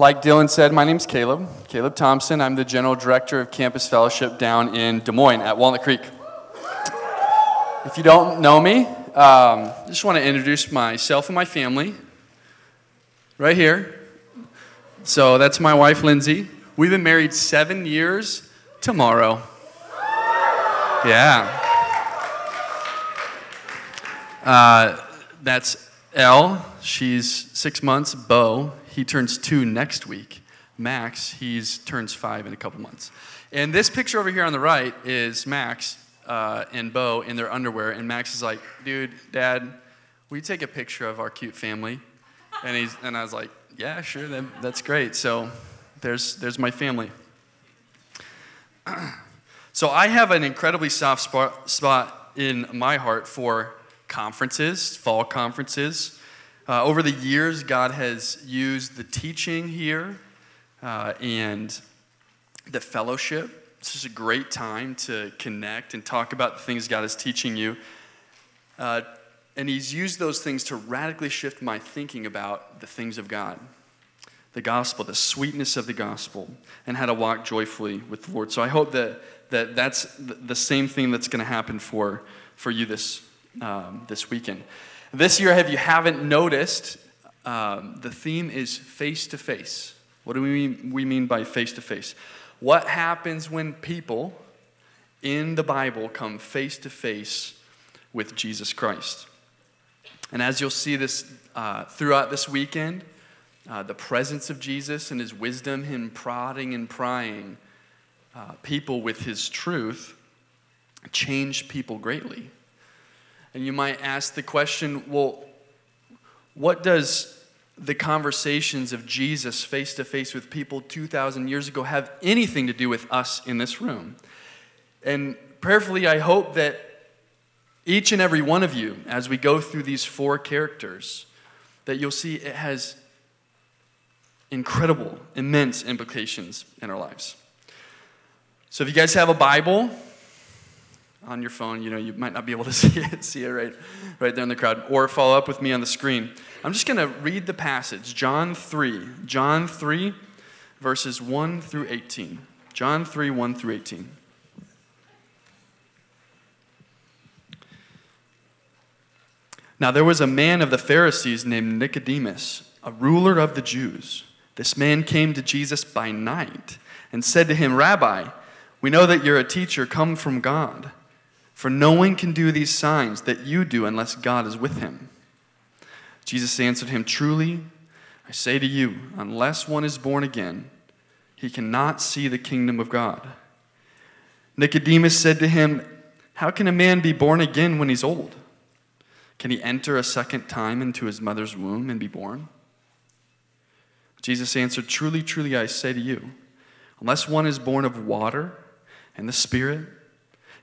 Like Dylan said, my name's Caleb, Caleb Thompson. I'm the General Director of Campus Fellowship down in Des Moines at Walnut Creek. If you don't know me, um, just want to introduce myself and my family right here. So that's my wife, Lindsay. We've been married seven years tomorrow. Yeah. Uh, that's Elle. She's six months. Bo, he turns two next week. Max, he's turns five in a couple months. And this picture over here on the right is Max uh, and Bo in their underwear. And Max is like, dude, dad, will you take a picture of our cute family? And, he's, and I was like, yeah, sure, that, that's great. So there's, there's my family. so I have an incredibly soft spot, spot in my heart for conferences, fall conferences. Uh, over the years, God has used the teaching here uh, and the fellowship. This is a great time to connect and talk about the things God is teaching you. Uh, and He's used those things to radically shift my thinking about the things of God, the gospel, the sweetness of the gospel, and how to walk joyfully with the Lord. So I hope that, that that's the same thing that's going to happen for, for you this, um, this weekend. This year, if you haven't noticed, um, the theme is face to face. What do we mean, we mean by face to face? What happens when people in the Bible come face to face with Jesus Christ? And as you'll see this uh, throughout this weekend, uh, the presence of Jesus and his wisdom, him prodding and prying uh, people with his truth, changed people greatly. And you might ask the question well, what does the conversations of Jesus face to face with people 2,000 years ago have anything to do with us in this room? And prayerfully, I hope that each and every one of you, as we go through these four characters, that you'll see it has incredible, immense implications in our lives. So if you guys have a Bible, on your phone, you know, you might not be able to see it, see it right, right there in the crowd, or follow up with me on the screen. I'm just going to read the passage, John 3, John 3, verses 1 through 18. John 3, 1 through 18. Now there was a man of the Pharisees named Nicodemus, a ruler of the Jews. This man came to Jesus by night and said to him, Rabbi, we know that you're a teacher come from God. For no one can do these signs that you do unless God is with him. Jesus answered him, Truly, I say to you, unless one is born again, he cannot see the kingdom of God. Nicodemus said to him, How can a man be born again when he's old? Can he enter a second time into his mother's womb and be born? Jesus answered, Truly, truly, I say to you, unless one is born of water and the Spirit,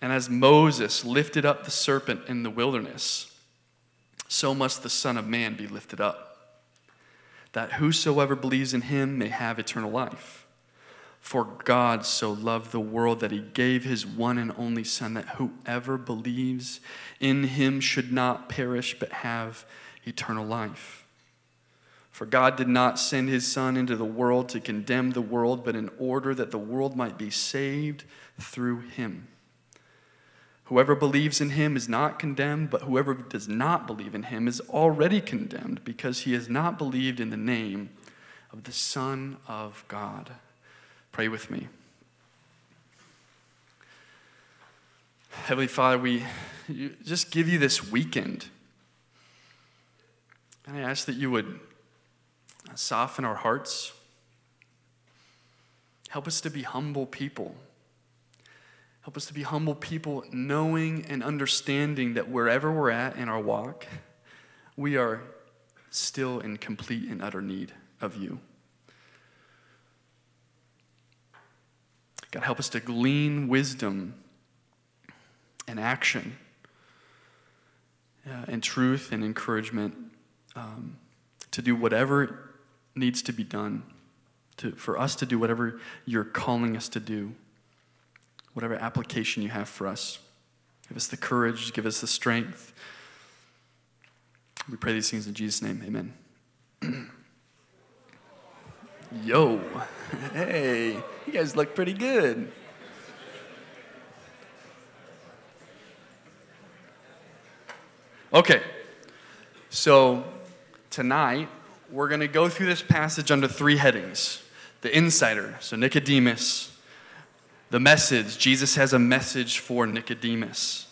And as Moses lifted up the serpent in the wilderness, so must the Son of Man be lifted up, that whosoever believes in him may have eternal life. For God so loved the world that he gave his one and only Son, that whoever believes in him should not perish but have eternal life. For God did not send his Son into the world to condemn the world, but in order that the world might be saved through him. Whoever believes in him is not condemned, but whoever does not believe in him is already condemned because he has not believed in the name of the Son of God. Pray with me. Heavenly Father, we just give you this weekend. And I ask that you would soften our hearts. Help us to be humble people. Help us to be humble people, knowing and understanding that wherever we're at in our walk, we are still in complete and utter need of you. God, help us to glean wisdom and action uh, and truth and encouragement um, to do whatever needs to be done, to, for us to do whatever you're calling us to do, whatever application you have for us. Give us the courage, give us the strength. We pray these things in Jesus' name. Amen. Yo, hey, you guys look pretty good. Okay, so tonight we're going to go through this passage under three headings the insider, so Nicodemus, the message, Jesus has a message for Nicodemus,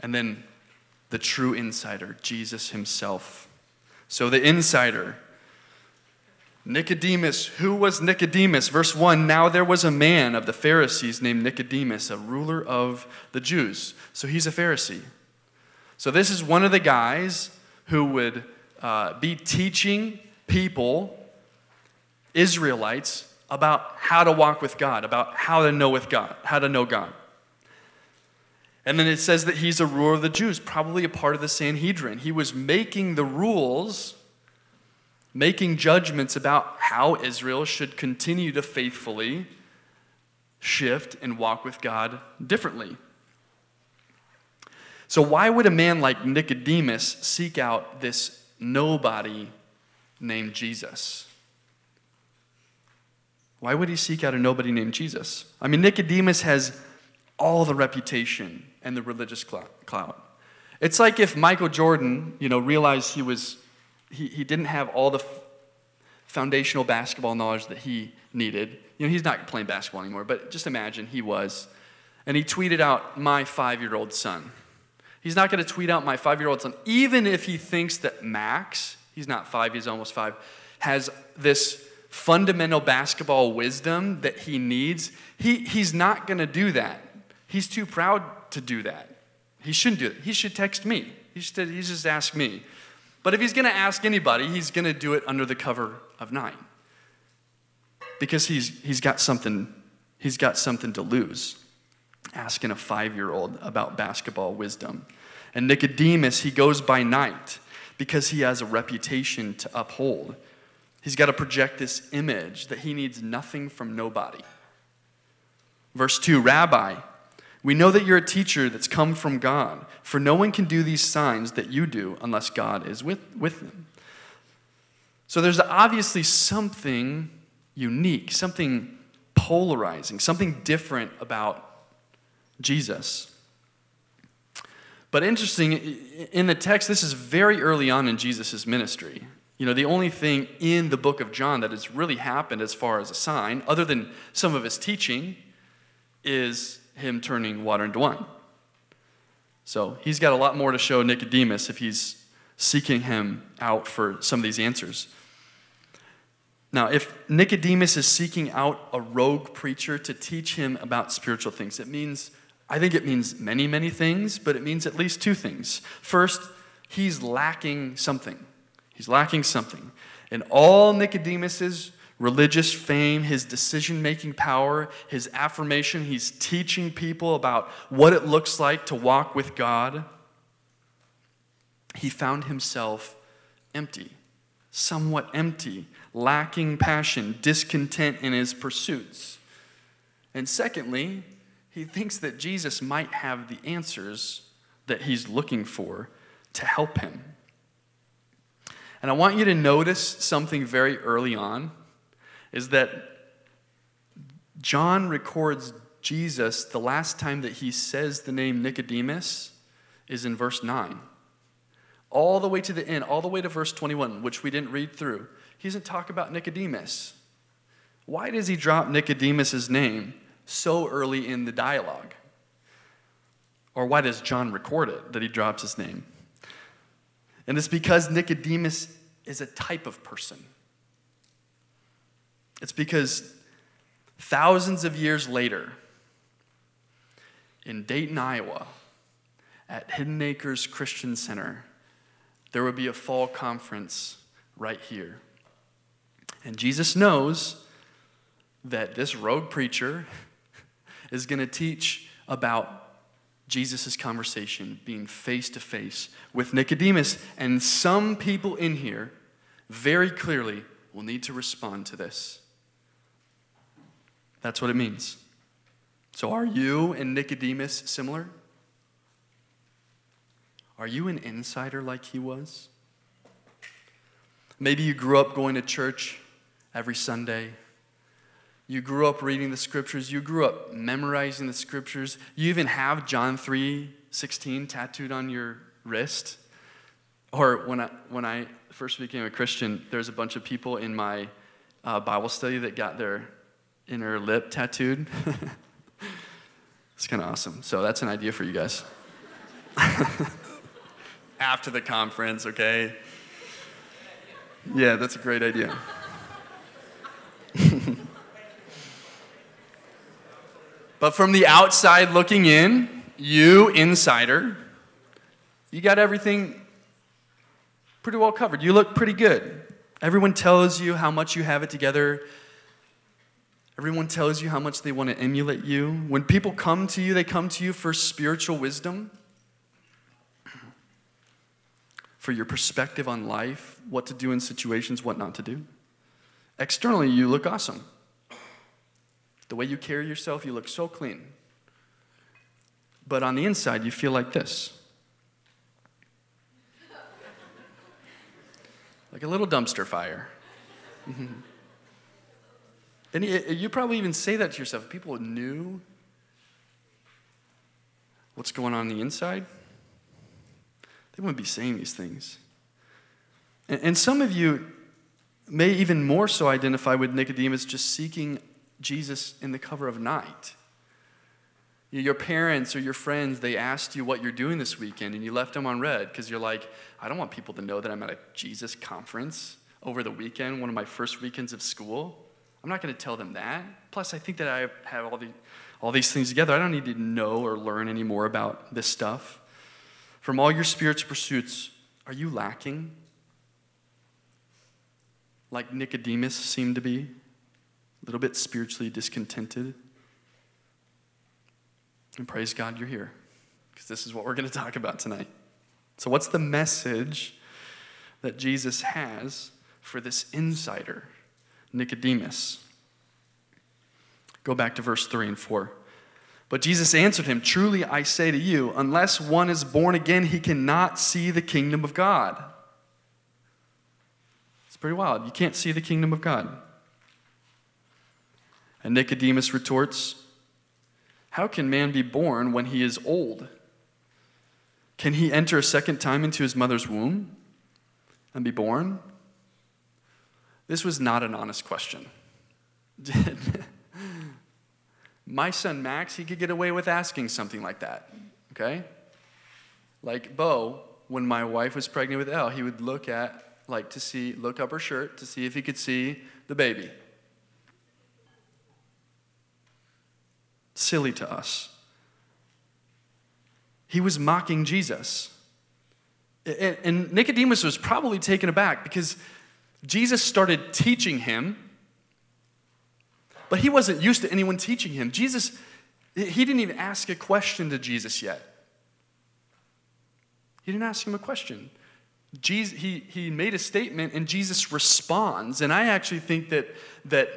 and then the true insider, Jesus himself. So the insider, Nicodemus, who was Nicodemus? Verse 1 Now there was a man of the Pharisees named Nicodemus, a ruler of the Jews. So he's a Pharisee. So this is one of the guys who would uh, be teaching people, Israelites, about how to walk with God, about how to know with God, how to know God. And then it says that he's a ruler of the Jews, probably a part of the Sanhedrin. He was making the rules making judgments about how Israel should continue to faithfully shift and walk with God differently. So, why would a man like Nicodemus seek out this nobody named Jesus? Why would he seek out a nobody named Jesus? I mean, Nicodemus has all the reputation and the religious clout. It's like if Michael Jordan, you know, realized he was he, he didn't have all the foundational basketball knowledge that he needed. You know, he's not playing basketball anymore, but just imagine he was. And he tweeted out, My five year old son. He's not going to tweet out my five year old son, even if he thinks that Max, he's not five, he's almost five, has this fundamental basketball wisdom that he needs. He, he's not going to do that. He's too proud to do that. He shouldn't do it. He should text me. He should he just ask me. But if he's going to ask anybody, he's going to do it under the cover of night. Because he's, he's, got something, he's got something to lose, asking a five year old about basketball wisdom. And Nicodemus, he goes by night because he has a reputation to uphold. He's got to project this image that he needs nothing from nobody. Verse 2 Rabbi, we know that you're a teacher that's come from God, for no one can do these signs that you do unless God is with, with them. So there's obviously something unique, something polarizing, something different about Jesus. But interesting, in the text, this is very early on in Jesus' ministry. You know, the only thing in the book of John that has really happened as far as a sign, other than some of his teaching, is him turning water into wine. So he's got a lot more to show Nicodemus if he's seeking him out for some of these answers. Now, if Nicodemus is seeking out a rogue preacher to teach him about spiritual things, it means, I think it means many, many things, but it means at least two things. First, he's lacking something. He's lacking something. And all Nicodemus's religious fame, his decision making power, his affirmation. He's teaching people about what it looks like to walk with God. He found himself empty, somewhat empty, lacking passion, discontent in his pursuits. And secondly, he thinks that Jesus might have the answers that he's looking for to help him. And I want you to notice something very early on is that John records Jesus, the last time that he says the name Nicodemus is in verse 9. All the way to the end, all the way to verse 21, which we didn't read through. He doesn't talk about Nicodemus. Why does he drop Nicodemus' name so early in the dialogue? Or why does John record it that he drops his name? And it's because Nicodemus is a type of person. It's because thousands of years later, in Dayton, Iowa, at Hidden Acres Christian Center, there would be a fall conference right here. And Jesus knows that this rogue preacher is going to teach about Jesus' conversation being face to face with Nicodemus. And some people in here very clearly will need to respond to this. That's what it means. So, are you and Nicodemus similar? Are you an insider like he was? Maybe you grew up going to church every Sunday. You grew up reading the scriptures. You grew up memorizing the scriptures. You even have John 3 16 tattooed on your wrist. Or when I, when I first became a Christian, there's a bunch of people in my uh, Bible study that got their inner lip tattooed. it's kind of awesome. So that's an idea for you guys. After the conference, okay? Yeah, that's a great idea. But from the outside looking in, you, insider, you got everything pretty well covered. You look pretty good. Everyone tells you how much you have it together. Everyone tells you how much they want to emulate you. When people come to you, they come to you for spiritual wisdom, for your perspective on life, what to do in situations, what not to do. Externally, you look awesome. The way you carry yourself, you look so clean. But on the inside, you feel like this like a little dumpster fire. Mm-hmm. and you probably even say that to yourself. People knew what's going on, on the inside. They wouldn't be saying these things. And, and some of you may even more so identify with Nicodemus just seeking Jesus in the cover of night. Your parents or your friends, they asked you what you're doing this weekend and you left them on read because you're like, I don't want people to know that I'm at a Jesus conference over the weekend, one of my first weekends of school. I'm not going to tell them that. Plus, I think that I have all, the, all these things together. I don't need to know or learn any more about this stuff. From all your spiritual pursuits, are you lacking? Like Nicodemus seemed to be, a little bit spiritually discontented. And praise God you're here, because this is what we're going to talk about tonight. So, what's the message that Jesus has for this insider, Nicodemus? Go back to verse 3 and 4. But Jesus answered him, Truly I say to you, unless one is born again, he cannot see the kingdom of God. It's pretty wild. You can't see the kingdom of God. And Nicodemus retorts, how can man be born when he is old? Can he enter a second time into his mother's womb and be born? This was not an honest question. My son Max, he could get away with asking something like that, okay? Like Bo, when my wife was pregnant with Elle, he would look at, like, to see, look up her shirt to see if he could see the baby. Silly to us. He was mocking Jesus. And Nicodemus was probably taken aback because Jesus started teaching him, but he wasn't used to anyone teaching him. Jesus, he didn't even ask a question to Jesus yet. He didn't ask him a question. Jesus, he, he made a statement and Jesus responds. And I actually think that, that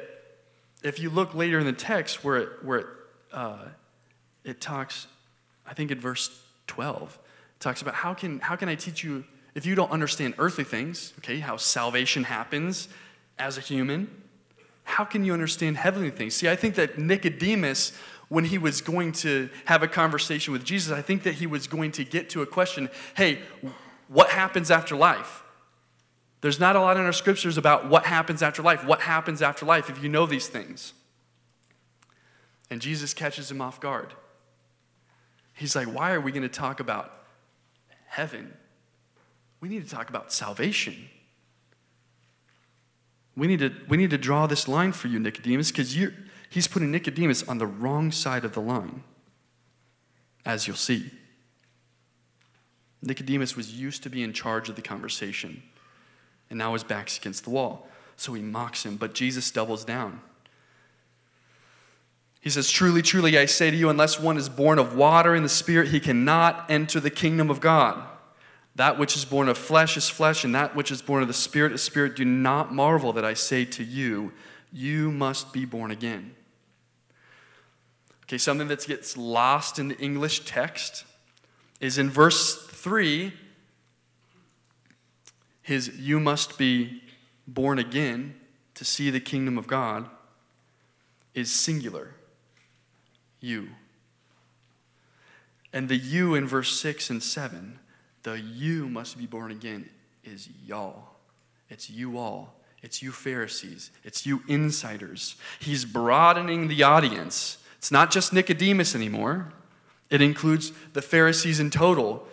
if you look later in the text where it, where it uh, it talks, I think in verse 12, it talks about how can, how can I teach you, if you don't understand earthly things, okay, how salvation happens as a human, how can you understand heavenly things? See, I think that Nicodemus, when he was going to have a conversation with Jesus, I think that he was going to get to a question hey, what happens after life? There's not a lot in our scriptures about what happens after life. What happens after life if you know these things? And Jesus catches him off guard. he's like, why are we going to talk about heaven? We need to talk about salvation. We need to, we need to draw this line for you, Nicodemus, because he's putting Nicodemus on the wrong side of the line, as you'll see. Nicodemus was used to be in charge of the conversation, and now his back's against the wall. So he mocks him, but Jesus doubles down. He says, Truly, truly, I say to you, unless one is born of water and the Spirit, he cannot enter the kingdom of God. That which is born of flesh is flesh, and that which is born of the Spirit is spirit. Do not marvel that I say to you, You must be born again. Okay, something that gets lost in the English text is in verse 3, his you must be born again to see the kingdom of God is singular. You. And the you in verse 6 and 7 the you must be born again is y'all. It's you all. It's you Pharisees. It's you insiders. He's broadening the audience. It's not just Nicodemus anymore, it includes the Pharisees in total.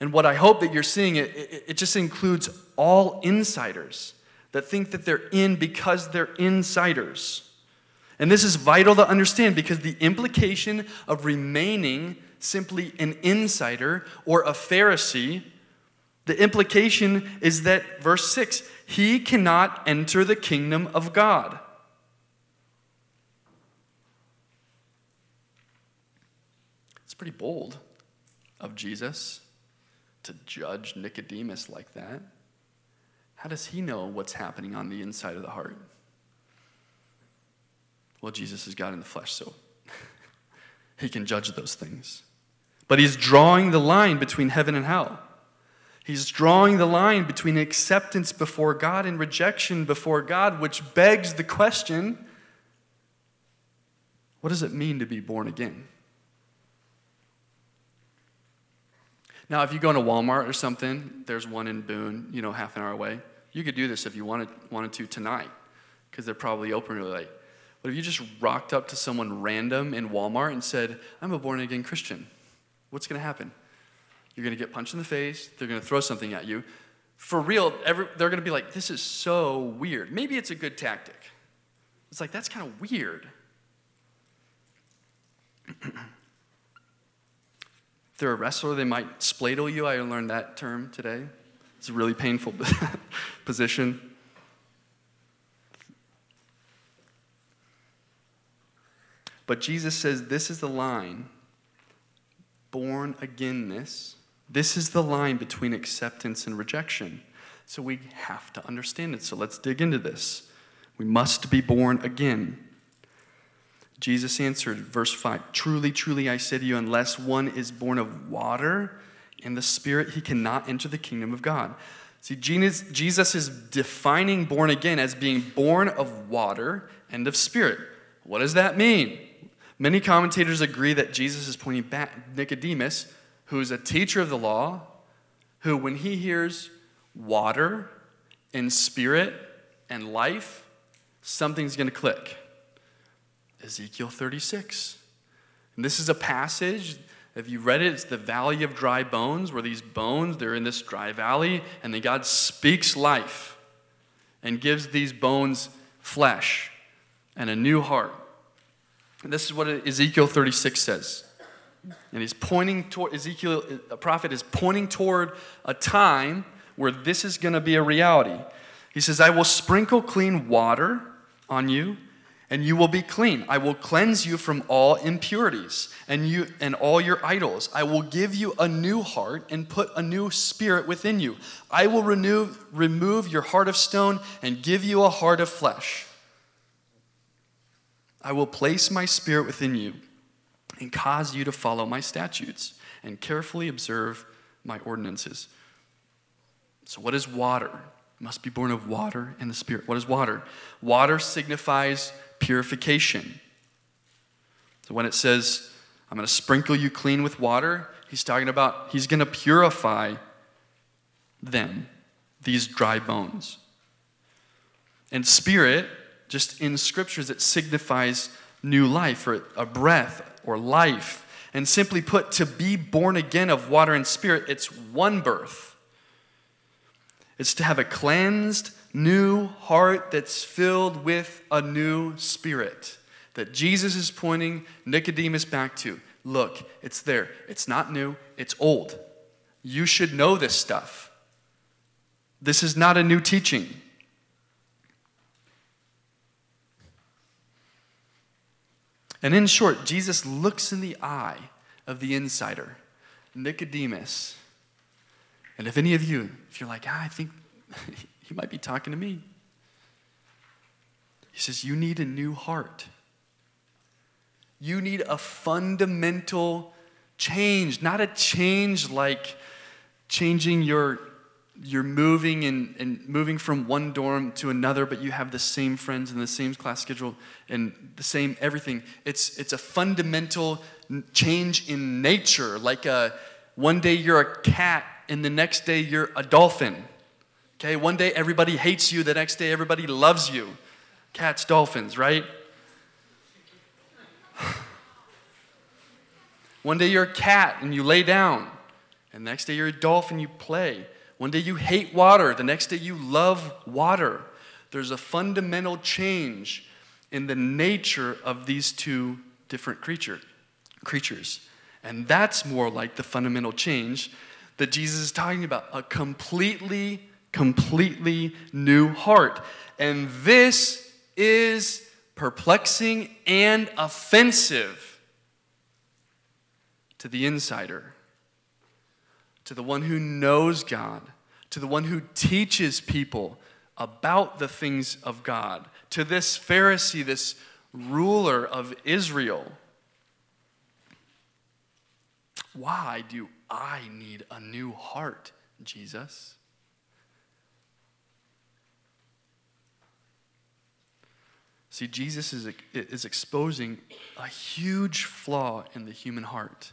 And what I hope that you're seeing, it, it, it just includes all insiders that think that they're in because they're insiders. And this is vital to understand because the implication of remaining simply an insider or a Pharisee, the implication is that, verse 6, he cannot enter the kingdom of God. It's pretty bold of Jesus to judge Nicodemus like that. How does he know what's happening on the inside of the heart? Well, Jesus is God in the flesh, so he can judge those things. But he's drawing the line between heaven and hell. He's drawing the line between acceptance before God and rejection before God, which begs the question what does it mean to be born again? Now, if you go to Walmart or something, there's one in Boone, you know, half an hour away. You could do this if you wanted, wanted to tonight, because they're probably open really late. But if you just rocked up to someone random in Walmart and said, I'm a born again Christian, what's going to happen? You're going to get punched in the face. They're going to throw something at you. For real, every, they're going to be like, this is so weird. Maybe it's a good tactic. It's like, that's kind of weird. if they're a wrestler, they might spladle you. I learned that term today. It's a really painful position. But Jesus says this is the line born againness. This is the line between acceptance and rejection. So we have to understand it. So let's dig into this. We must be born again. Jesus answered, verse 5 Truly, truly, I say to you, unless one is born of water and the Spirit, he cannot enter the kingdom of God. See, Jesus is defining born again as being born of water and of Spirit. What does that mean? Many commentators agree that Jesus is pointing back Nicodemus, who is a teacher of the law, who, when he hears water and spirit and life, something's going to click. Ezekiel 36. And this is a passage, if you read it, it's the valley of dry bones, where these bones, they're in this dry valley, and then God speaks life and gives these bones flesh and a new heart. This is what Ezekiel 36 says. And he's pointing toward, Ezekiel, a prophet is pointing toward a time where this is going to be a reality. He says, I will sprinkle clean water on you, and you will be clean. I will cleanse you from all impurities and, you, and all your idols. I will give you a new heart and put a new spirit within you. I will renew, remove your heart of stone and give you a heart of flesh. I will place my spirit within you and cause you to follow my statutes and carefully observe my ordinances. So, what is water? It must be born of water and the Spirit. What is water? Water signifies purification. So, when it says, I'm going to sprinkle you clean with water, he's talking about he's going to purify them, these dry bones. And Spirit just in scriptures, it signifies new life or a breath or life. And simply put, to be born again of water and spirit, it's one birth. It's to have a cleansed, new heart that's filled with a new spirit that Jesus is pointing Nicodemus back to. Look, it's there. It's not new, it's old. You should know this stuff. This is not a new teaching. And in short, Jesus looks in the eye of the insider, Nicodemus. And if any of you, if you're like, ah, I think he might be talking to me, he says, You need a new heart. You need a fundamental change, not a change like changing your you're moving and, and moving from one dorm to another, but you have the same friends and the same class schedule and the same everything. It's, it's a fundamental change in nature. Like a, one day you're a cat and the next day you're a dolphin. Okay, one day everybody hates you, the next day everybody loves you. Cats, dolphins, right? one day you're a cat and you lay down, and the next day you're a dolphin, you play. One day you hate water, the next day you love water. There's a fundamental change in the nature of these two different creature, creatures. And that's more like the fundamental change that Jesus is talking about a completely, completely new heart. And this is perplexing and offensive to the insider to the one who knows God, to the one who teaches people about the things of God, to this Pharisee, this ruler of Israel. Why do I need a new heart, Jesus? See, Jesus is, is exposing a huge flaw in the human heart.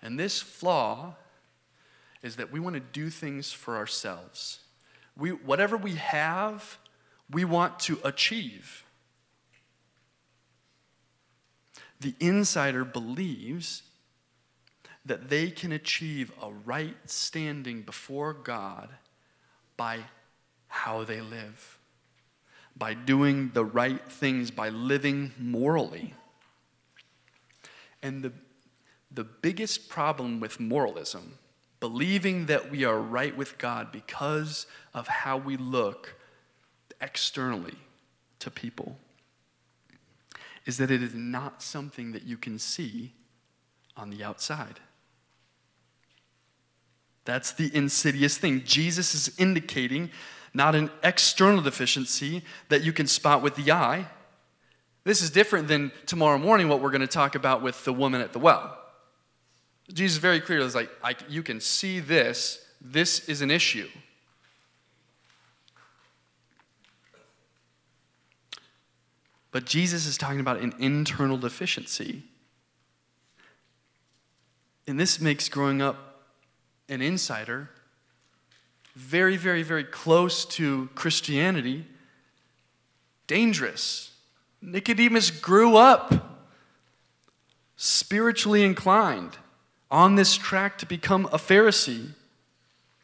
And this flaw is that we want to do things for ourselves. We, whatever we have, we want to achieve. The insider believes that they can achieve a right standing before God by how they live, by doing the right things, by living morally. And the, the biggest problem with moralism believing that we are right with God because of how we look externally to people, is that it is not something that you can see on the outside. That's the insidious thing. Jesus is indicating not an external deficiency that you can spot with the eye. This is different than tomorrow morning, what we're going to talk about with the woman at the well. Jesus very clearly is like, I, you can see this. This is an issue. But Jesus is talking about an internal deficiency. And this makes growing up an insider very, very, very close to Christianity dangerous. Nicodemus grew up spiritually inclined on this track to become a Pharisee.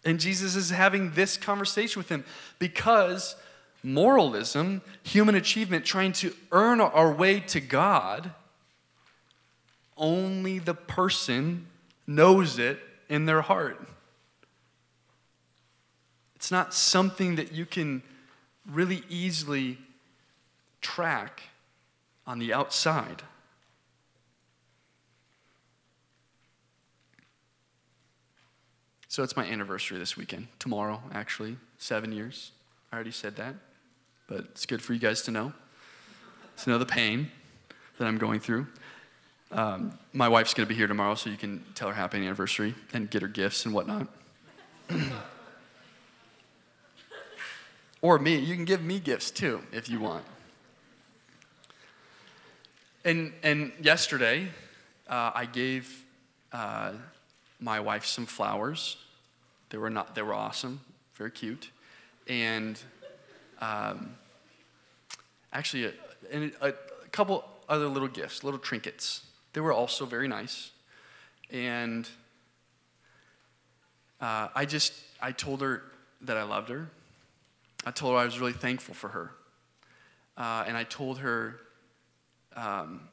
And Jesus is having this conversation with him because moralism, human achievement, trying to earn our way to God, only the person knows it in their heart. It's not something that you can really easily track on the outside. So it's my anniversary this weekend. Tomorrow, actually. Seven years. I already said that. But it's good for you guys to know. To know the pain that I'm going through. Um, my wife's going to be here tomorrow, so you can tell her happy anniversary and get her gifts and whatnot. or me. You can give me gifts too if you want. And, and yesterday, uh, I gave uh, my wife some flowers. They were not. They were awesome, very cute, and um, actually a, a, a couple other little gifts, little trinkets. They were also very nice. And uh, I just, I told her that I loved her. I told her I was really thankful for her. Uh, and I told her, um,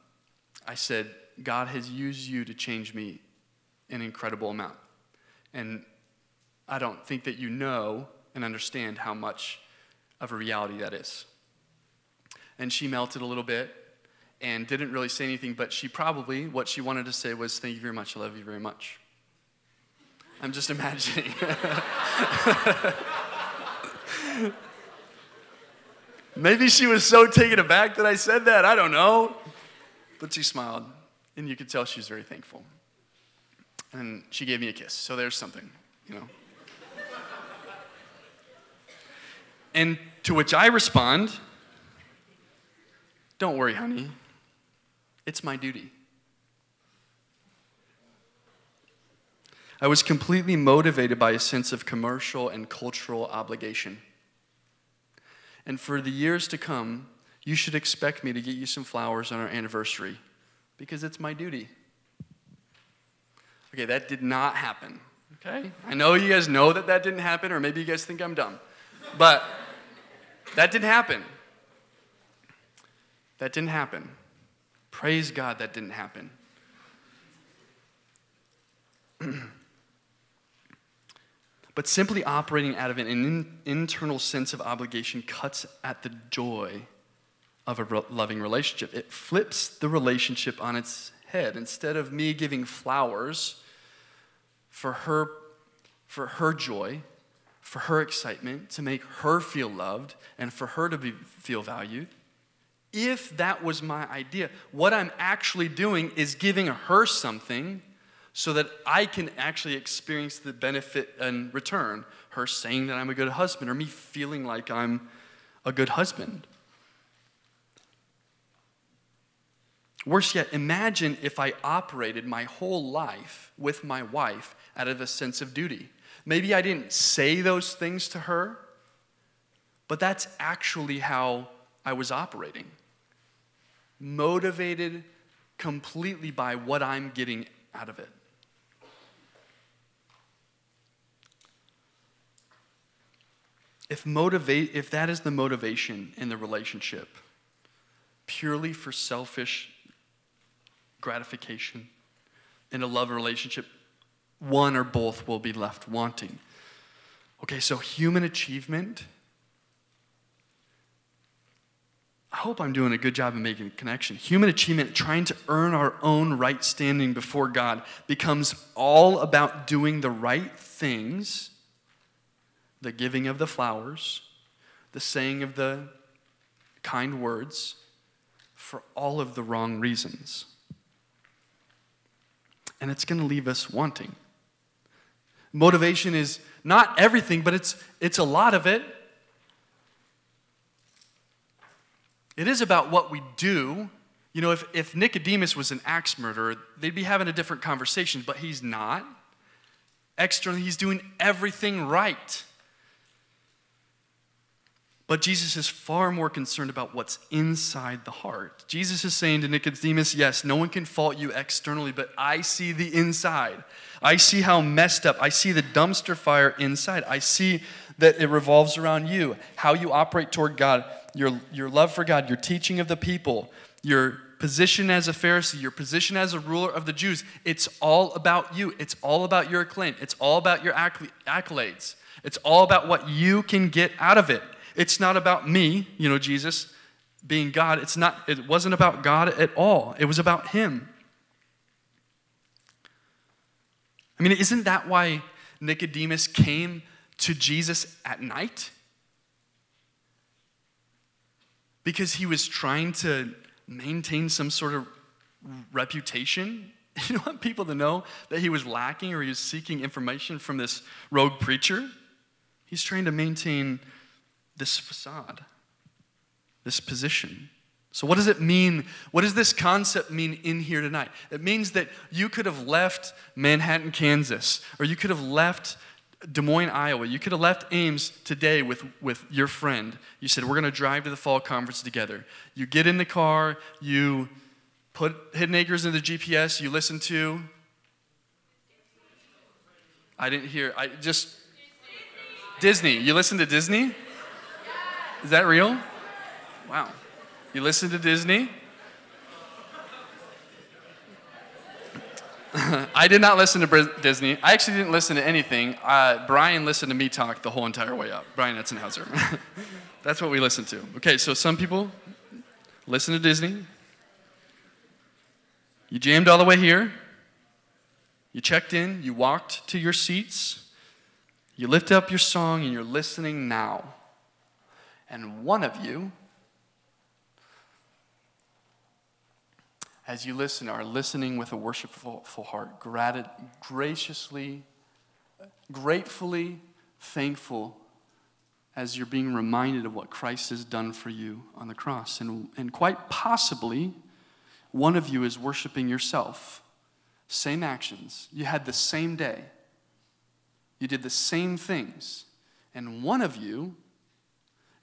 I said, God has used you to change me an incredible amount. And I don't think that you know and understand how much of a reality that is. And she melted a little bit and didn't really say anything, but she probably, what she wanted to say was, Thank you very much, I love you very much. I'm just imagining. Maybe she was so taken aback that I said that. I don't know. But she smiled, and you could tell she was very thankful. And she gave me a kiss. So there's something, you know. and to which I respond, Don't worry, honey. It's my duty. I was completely motivated by a sense of commercial and cultural obligation. And for the years to come, you should expect me to get you some flowers on our anniversary because it's my duty. Okay, that did not happen. Okay? I know you guys know that that didn't happen, or maybe you guys think I'm dumb. But that didn't happen. That didn't happen. Praise God that didn't happen. But simply operating out of an in, internal sense of obligation cuts at the joy of a re- loving relationship. It flips the relationship on its head. Instead of me giving flowers for her, for her joy, for her excitement, to make her feel loved, and for her to be, feel valued, if that was my idea, what I'm actually doing is giving her something so that I can actually experience the benefit and return. Her saying that I'm a good husband, or me feeling like I'm a good husband. Worse yet, imagine if I operated my whole life with my wife out of a sense of duty. Maybe I didn't say those things to her, but that's actually how I was operating. Motivated completely by what I'm getting out of it. if motivate if that is the motivation in the relationship purely for selfish gratification in a love relationship one or both will be left wanting okay so human achievement I hope I'm doing a good job of making a connection. Human achievement, trying to earn our own right standing before God, becomes all about doing the right things the giving of the flowers, the saying of the kind words for all of the wrong reasons. And it's going to leave us wanting. Motivation is not everything, but it's, it's a lot of it. It is about what we do. You know, if, if Nicodemus was an axe murderer, they'd be having a different conversation, but he's not. Externally, he's doing everything right. But Jesus is far more concerned about what's inside the heart. Jesus is saying to Nicodemus, Yes, no one can fault you externally, but I see the inside. I see how messed up. I see the dumpster fire inside. I see that it revolves around you, how you operate toward God, your, your love for God, your teaching of the people, your position as a Pharisee, your position as a ruler of the Jews. It's all about you. It's all about your acclaim. It's all about your accolades. It's all about what you can get out of it. It's not about me, you know, Jesus being God. It's not, it wasn't about God at all. It was about Him. I mean, isn't that why Nicodemus came to Jesus at night? Because he was trying to maintain some sort of reputation. You don't want people to know that he was lacking or he was seeking information from this rogue preacher. He's trying to maintain this facade, this position. So, what does it mean? What does this concept mean in here tonight? It means that you could have left Manhattan, Kansas, or you could have left Des Moines, Iowa. You could have left Ames today with, with your friend. You said, We're going to drive to the fall conference together. You get in the car, you put Hidden Acres in the GPS, you listen to. I didn't hear, I just. Disney. You listen to Disney? Is that real? Wow. You listen to Disney? I did not listen to Disney. I actually didn't listen to anything. Uh, Brian listened to me talk the whole entire way up. Brian Etzenhauser. That's what we listen to. Okay, so some people listen to Disney. You jammed all the way here. You checked in. You walked to your seats. You lift up your song and you're listening now. And one of you, as you listen, are listening with a worshipful heart, grat- graciously, gratefully thankful as you're being reminded of what Christ has done for you on the cross. And, and quite possibly, one of you is worshiping yourself. Same actions. You had the same day. You did the same things. And one of you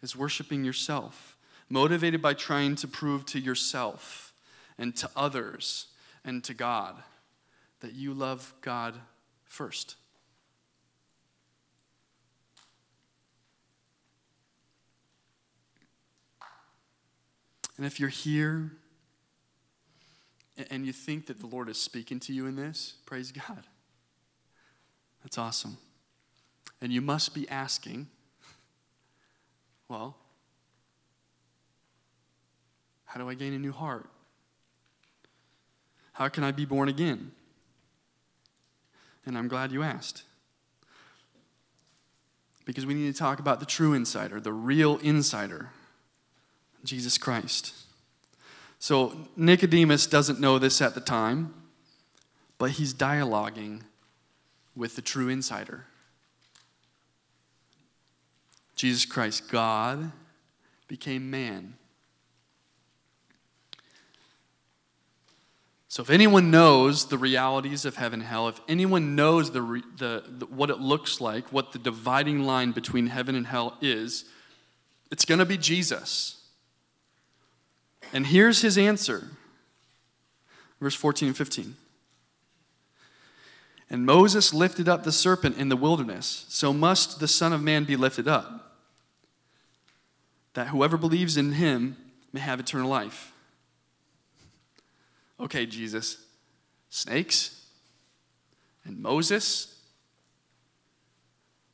is worshiping yourself, motivated by trying to prove to yourself and to others and to God that you love God first. And if you're here and you think that the Lord is speaking to you in this, praise God. That's awesome. And you must be asking, well, how do I gain a new heart? How can I be born again? And I'm glad you asked. Because we need to talk about the true insider, the real insider, Jesus Christ. So Nicodemus doesn't know this at the time, but he's dialoguing with the true insider. Jesus Christ, God, became man. So, if anyone knows the realities of heaven and hell, if anyone knows the, the, the, what it looks like, what the dividing line between heaven and hell is, it's going to be Jesus. And here's his answer verse 14 and 15. And Moses lifted up the serpent in the wilderness, so must the Son of Man be lifted up, that whoever believes in him may have eternal life. Okay, Jesus, snakes and Moses?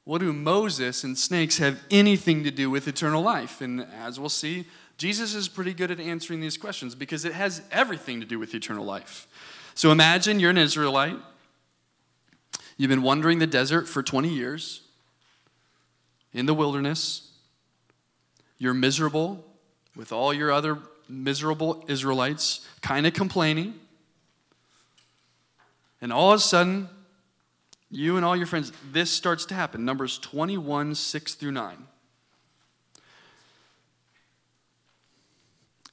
What do Moses and snakes have anything to do with eternal life? And as we'll see, Jesus is pretty good at answering these questions because it has everything to do with eternal life. So imagine you're an Israelite You've been wandering the desert for 20 years, in the wilderness. You're miserable with all your other miserable Israelites, kind of complaining. And all of a sudden, you and all your friends, this starts to happen. Numbers 21, 6 through 9.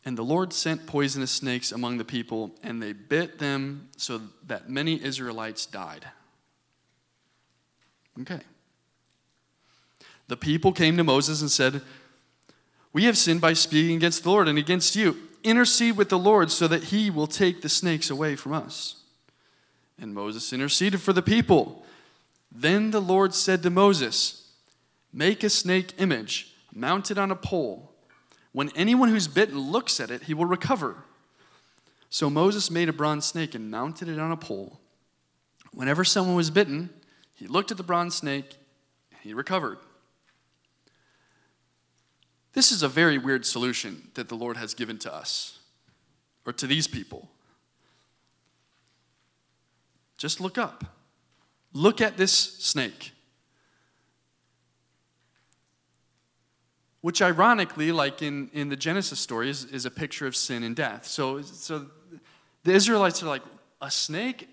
And the Lord sent poisonous snakes among the people, and they bit them so that many Israelites died. Okay. The people came to Moses and said, We have sinned by speaking against the Lord and against you. Intercede with the Lord so that he will take the snakes away from us. And Moses interceded for the people. Then the Lord said to Moses, Make a snake image, mounted on a pole. When anyone who's bitten looks at it, he will recover. So Moses made a bronze snake and mounted it on a pole. Whenever someone was bitten, he looked at the bronze snake, and he recovered. This is a very weird solution that the Lord has given to us, or to these people. Just look up. Look at this snake. Which, ironically, like in, in the Genesis story, is, is a picture of sin and death. So, so the Israelites are like, a snake?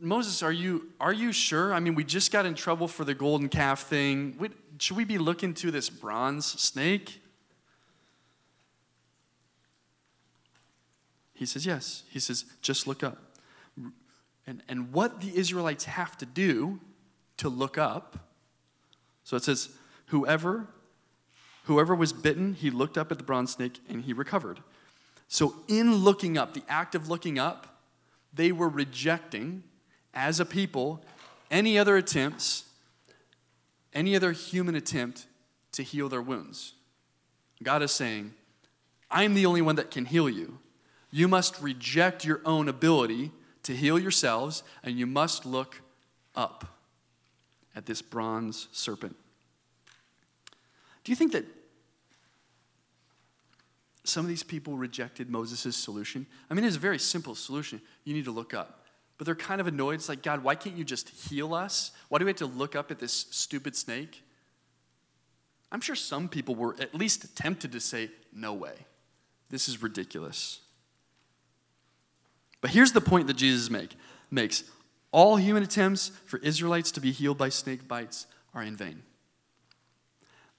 Moses, are you, are you sure? I mean, we just got in trouble for the golden calf thing. We, should we be looking to this bronze snake? He says, Yes. He says, Just look up. And, and what the Israelites have to do to look up, so it says, Whoever, whoever was bitten, he looked up at the bronze snake and he recovered. So, in looking up, the act of looking up, they were rejecting, as a people, any other attempts, any other human attempt to heal their wounds. God is saying, I'm the only one that can heal you. You must reject your own ability to heal yourselves, and you must look up at this bronze serpent. Do you think that some of these people rejected Moses' solution? I mean, it's a very simple solution. You need to look up. But they're kind of annoyed. It's like, God, why can't you just heal us? Why do we have to look up at this stupid snake? I'm sure some people were at least tempted to say, No way. This is ridiculous. But here's the point that Jesus make, makes all human attempts for Israelites to be healed by snake bites are in vain.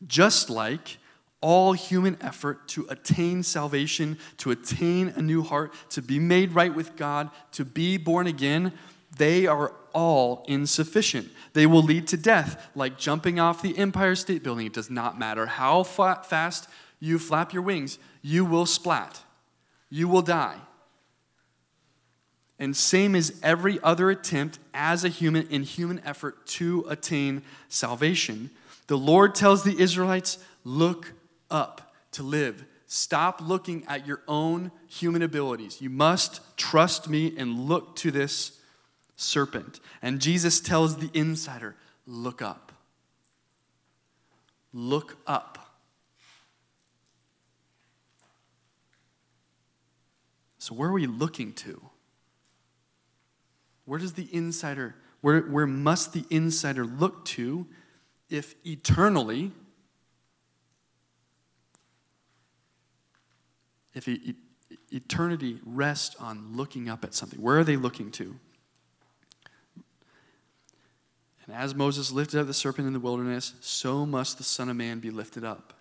Just like all human effort to attain salvation, to attain a new heart, to be made right with God, to be born again, they are all insufficient. They will lead to death, like jumping off the Empire State Building. It does not matter how fast you flap your wings, you will splat. You will die. And same as every other attempt as a human in human effort to attain salvation. The Lord tells the Israelites, look up to live. Stop looking at your own human abilities. You must trust me and look to this serpent. And Jesus tells the insider, look up. Look up. So, where are we looking to? Where does the insider, where, where must the insider look to if eternally, if eternity rests on looking up at something? Where are they looking to? And as Moses lifted up the serpent in the wilderness, so must the Son of Man be lifted up,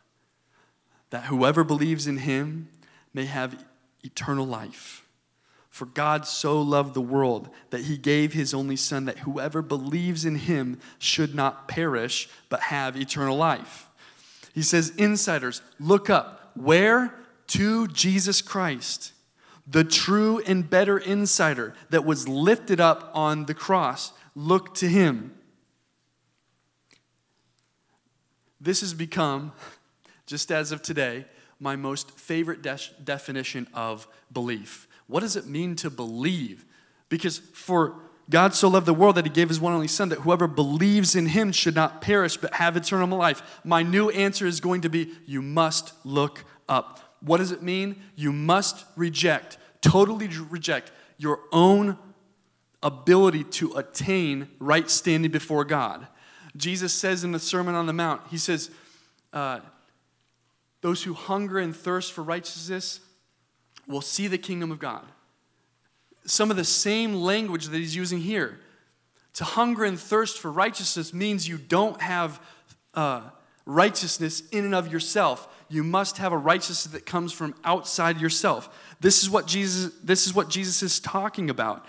that whoever believes in him may have eternal life. For God so loved the world that he gave his only Son, that whoever believes in him should not perish, but have eternal life. He says, Insiders, look up. Where? To Jesus Christ, the true and better insider that was lifted up on the cross. Look to him. This has become, just as of today, my most favorite de- definition of belief what does it mean to believe? Because for God so loved the world that he gave his one only Son, that whoever believes in him should not perish but have eternal life. My new answer is going to be you must look up. What does it mean? You must reject, totally reject your own ability to attain right standing before God. Jesus says in the Sermon on the Mount, He says, uh, Those who hunger and thirst for righteousness will see the kingdom of God. Some of the same language that he's using here. To hunger and thirst for righteousness means you don't have uh, righteousness in and of yourself. You must have a righteousness that comes from outside yourself. This is what Jesus, this is what Jesus is talking about.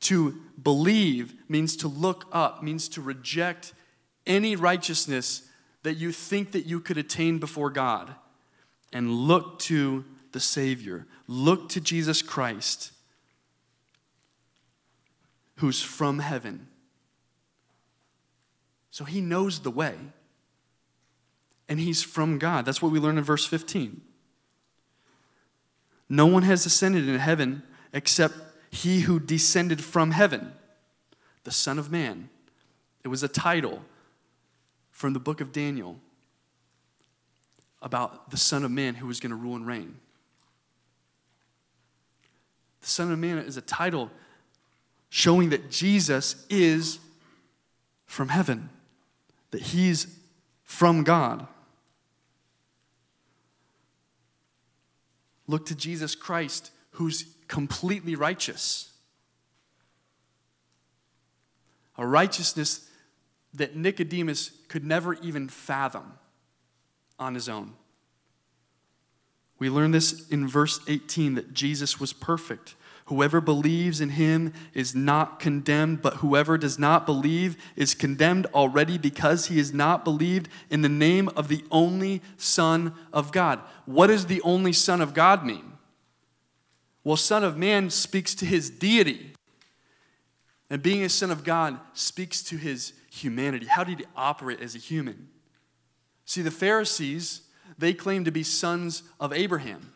To believe means to look up, means to reject any righteousness that you think that you could attain before God and look to the Savior. Look to Jesus Christ, who's from heaven. So he knows the way. And he's from God. That's what we learn in verse 15. No one has ascended into heaven except he who descended from heaven, the Son of Man. It was a title from the book of Daniel about the Son of Man who was going to rule and reign. The Son of Man is a title showing that Jesus is from heaven, that he's from God. Look to Jesus Christ, who's completely righteous. A righteousness that Nicodemus could never even fathom on his own. We learn this in verse 18 that Jesus was perfect. Whoever believes in him is not condemned, but whoever does not believe is condemned already because he has not believed in the name of the only Son of God. What does the only Son of God mean? Well, Son of Man speaks to his deity. And being a Son of God speaks to his humanity. How did he operate as a human? See, the Pharisees, they claim to be sons of Abraham.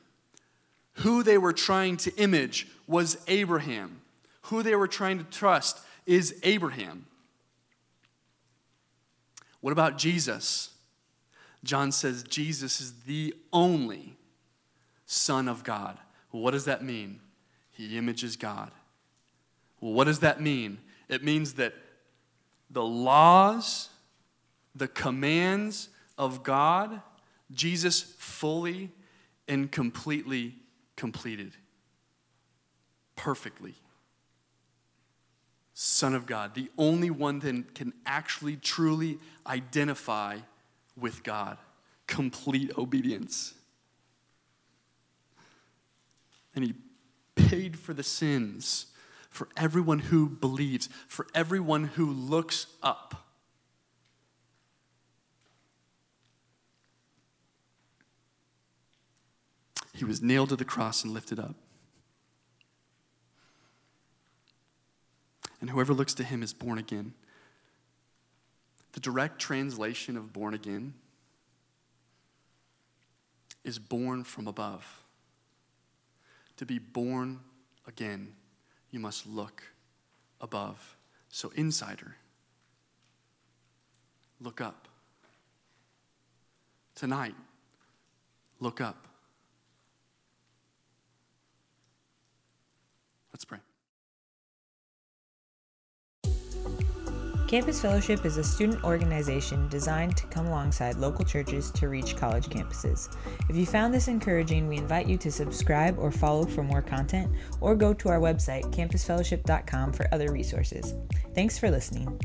Who they were trying to image was Abraham. Who they were trying to trust is Abraham. What about Jesus? John says Jesus is the only Son of God. What does that mean? He images God. Well, what does that mean? It means that the laws, the commands of God, Jesus fully and completely completed. Perfectly. Son of God, the only one that can actually truly identify with God. Complete obedience. And he paid for the sins for everyone who believes, for everyone who looks up. He was nailed to the cross and lifted up. And whoever looks to him is born again. The direct translation of born again is born from above. To be born again, you must look above. So, insider, look up. Tonight, look up. Let's pray. Campus Fellowship is a student organization designed to come alongside local churches to reach college campuses. If you found this encouraging, we invite you to subscribe or follow for more content, or go to our website, campusfellowship.com, for other resources. Thanks for listening.